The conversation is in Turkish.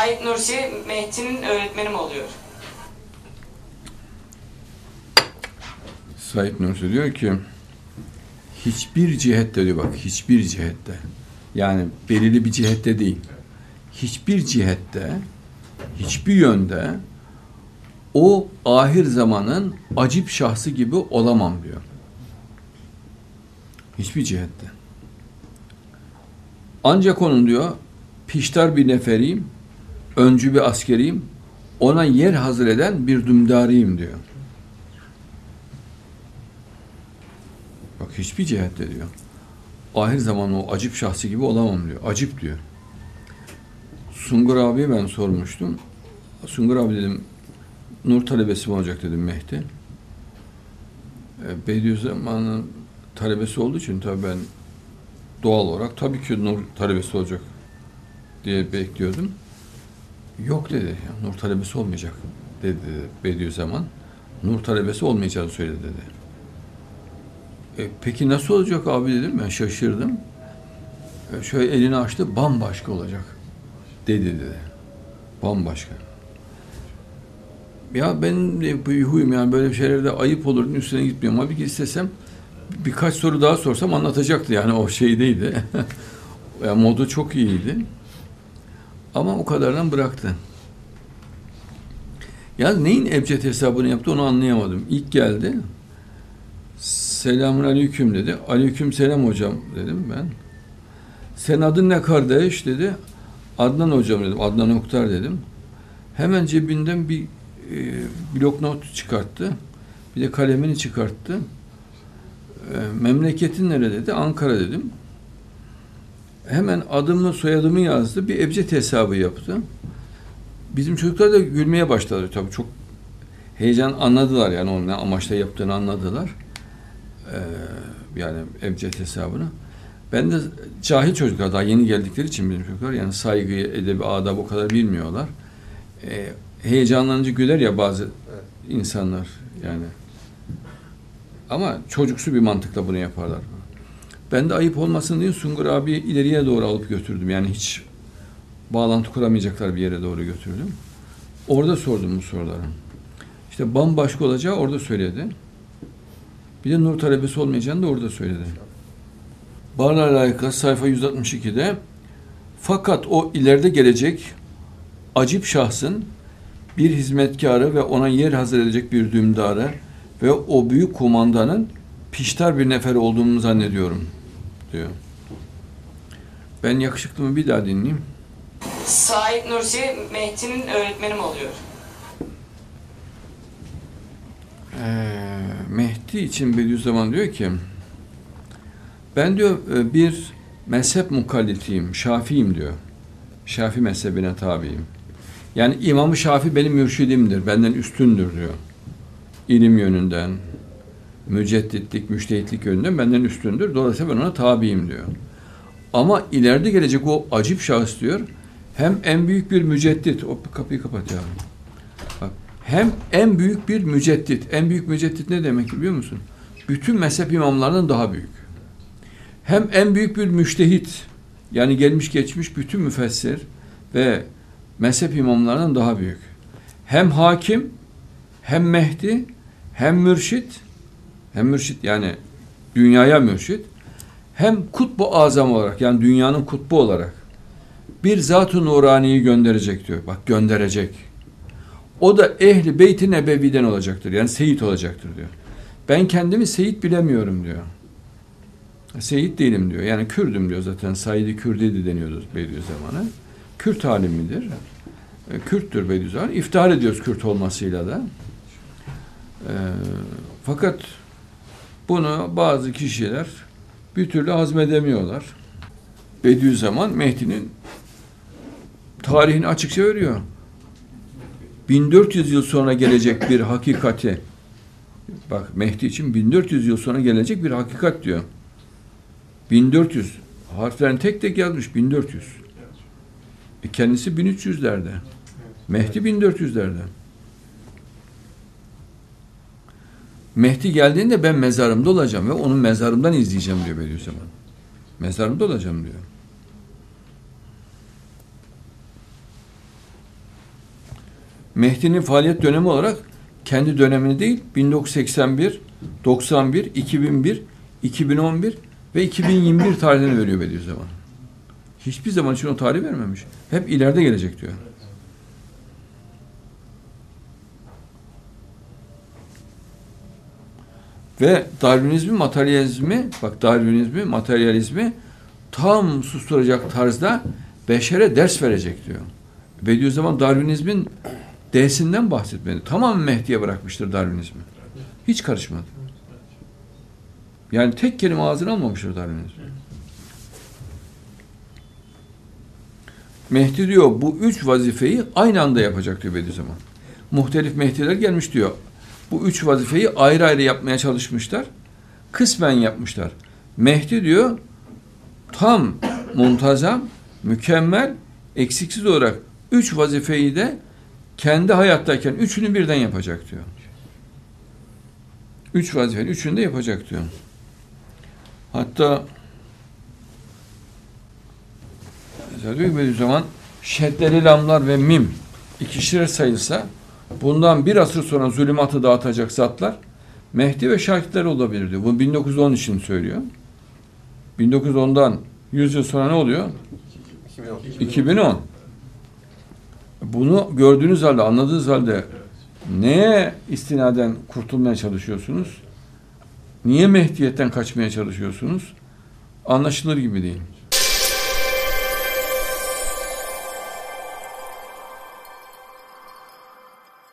Said Nursi Mehdi'nin öğretmeni mi oluyor? Said Nursi diyor ki hiçbir cihette diyor bak hiçbir cihette yani belirli bir cihette değil hiçbir cihette hiçbir yönde o ahir zamanın acip şahsı gibi olamam diyor. Hiçbir cihette. Ancak onun diyor piştar bir neferiyim, öncü bir askeriyim, ona yer hazır eden bir dümdarıyım diyor. Bak hiçbir cihette diyor. Ahir zaman o acip şahsı gibi olamam diyor. Acip diyor. Sungur abiye ben sormuştum. Sungur abi dedim Nur talebesi mi olacak dedim Mehdi. E, Bediüzzaman'ın talebesi olduğu için tabii ben doğal olarak tabii ki Nur talebesi olacak diye bekliyordum. Yok dedi. Nur talebesi olmayacak dedi Bediüzzaman. Nur talebesi olmayacağını söyledi dedi. E, peki nasıl olacak abi dedim. Ben şaşırdım. E, şöyle elini açtı. Bambaşka olacak. Dedi dedi. Bambaşka. Ya ben de bir huyum yani böyle şeylerde ayıp olur üstüne gitmiyorum. Halbuki istesem birkaç soru daha sorsam anlatacaktı yani o şey değildi. yani modu çok iyiydi. Ama o kadardan bıraktı. Ya neyin ebced hesabını yaptı onu anlayamadım. İlk geldi. Selamun aleyküm dedi. Aleyküm selam hocam dedim ben. Sen adın ne kardeş dedi. Adnan hocam dedim. Adnan Oktar dedim. Hemen cebinden bir e, bloknot çıkarttı. Bir de kalemini çıkarttı. E, memleketin nere dedi. Ankara dedim. Hemen adımı soyadımı yazdı. Bir ebced hesabı yaptı. Bizim çocuklar da gülmeye başladı. Tabii çok heyecan anladılar yani onun ne amaçla yaptığını anladılar. Ee, yani ebced hesabını. Ben de cahil çocuklar daha yeni geldikleri için bizim çocuklar yani saygıyı, edebi, adab o kadar bilmiyorlar. Ee, heyecanlanınca güler ya bazı insanlar yani. Ama çocuksu bir mantıkla bunu yaparlar. Ben de ayıp olmasın diye Sungur abi ileriye doğru alıp götürdüm. Yani hiç bağlantı kuramayacaklar bir yere doğru götürdüm. Orada sordum bu soruları. İşte bambaşka olacağı orada söyledi. Bir de nur talebesi olmayacağını da orada söyledi. Barla alakalı sayfa 162'de fakat o ileride gelecek acip şahsın bir hizmetkarı ve ona yer hazır edecek bir dümdarı ve o büyük kumandanın piştar bir nefer olduğunu zannediyorum diyor. Ben yakışıklımı bir daha dinleyeyim. Said Nursi Mehdi'nin öğretmeni mi oluyor? Ee, Mehdi için Bediüzzaman diyor ki ben diyor e, bir mezhep mukallitiyim, Şafi'yim diyor. Şafi mezhebine tabiyim. Yani İmam-ı Şafi benim mürşidimdir, benden üstündür diyor. İlim yönünden, mücedditlik, müştehitlik yönünden benden üstündür. Dolayısıyla ben ona tabiyim diyor. Ama ileride gelecek o acip şahıs diyor, hem en büyük bir müceddit, o kapıyı kapat yavrum. Bak, hem en büyük bir müceddit. En büyük müceddit ne demek biliyor musun? Bütün mezhep imamlarından daha büyük. Hem en büyük bir müştehit. Yani gelmiş geçmiş bütün müfessir ve mezhep imamlarından daha büyük. Hem hakim, hem Mehdi, hem mürşit, hem mürşit yani dünyaya mürşit, hem kutbu azam olarak yani dünyanın kutbu olarak bir zat-ı nuraniyi gönderecek diyor. Bak gönderecek. O da ehli beyti nebeviden olacaktır. Yani seyit olacaktır diyor. Ben kendimi seyit bilemiyorum diyor. Seyit değilim diyor. Yani Kürdüm diyor zaten. Said-i Kürdeydi deniyordu Bediüzzaman'a. Kürt halimidir. E, Kürttür Bediüzzaman. İftihar ediyoruz Kürt olmasıyla da. E, fakat bunu bazı kişiler bir türlü hazmedemiyorlar. Bediüzzaman Mehdi'nin tarihini açıkça veriyor. 1400 yıl sonra gelecek bir hakikati bak Mehdi için 1400 yıl sonra gelecek bir hakikat diyor. 1400 harflerini tek tek yazmış 1400. E kendisi 1300'lerde. Mehdi 1400'lerde. Mehdi geldiğinde ben mezarımda olacağım ve onun mezarımdan izleyeceğim diyor Bediüzzaman. Mezarımda olacağım diyor. Mehdi'nin faaliyet dönemi olarak kendi dönemini değil 1981, 91, 2001, 2011 ve 2021 tarihlerini veriyor Bediüzzaman. Hiçbir zaman için o tarih vermemiş. Hep ileride gelecek diyor. Ve Darwinizmi, materyalizmi, bak Darwinizmi, materyalizmi tam susturacak tarzda beşere ders verecek diyor. Bediüzzaman Darwinizmin D'sinden bahsetmedi. Tamamen Mehdi'ye bırakmıştır Darwinizmi. Hiç karışmadı. Yani tek kelime ağzına almamıştır Darwinizm. Mehdi diyor bu üç vazifeyi aynı anda yapacak diyor Bediüzzaman. Muhtelif Mehdiler gelmiş diyor. Bu üç vazifeyi ayrı ayrı yapmaya çalışmışlar. Kısmen yapmışlar. Mehdi diyor tam, muntazam, mükemmel, eksiksiz olarak üç vazifeyi de kendi hayattayken üçünü birden yapacak diyor. Üç vazifenin üçünü de yapacak diyor. Hatta mesela diyor ki Bediüzzaman şeddeli lamlar ve mim ikişer sayılsa bundan bir asır sonra zulümatı dağıtacak zatlar Mehdi ve şahitler olabilir diyor. Bunu 1910 için söylüyor. 1910'dan 100 yıl sonra ne oluyor? 2010. Bunu gördüğünüz halde, anladığınız halde neye istinaden kurtulmaya çalışıyorsunuz? Niye Mehdiyetten kaçmaya çalışıyorsunuz? Anlaşılır gibi değil.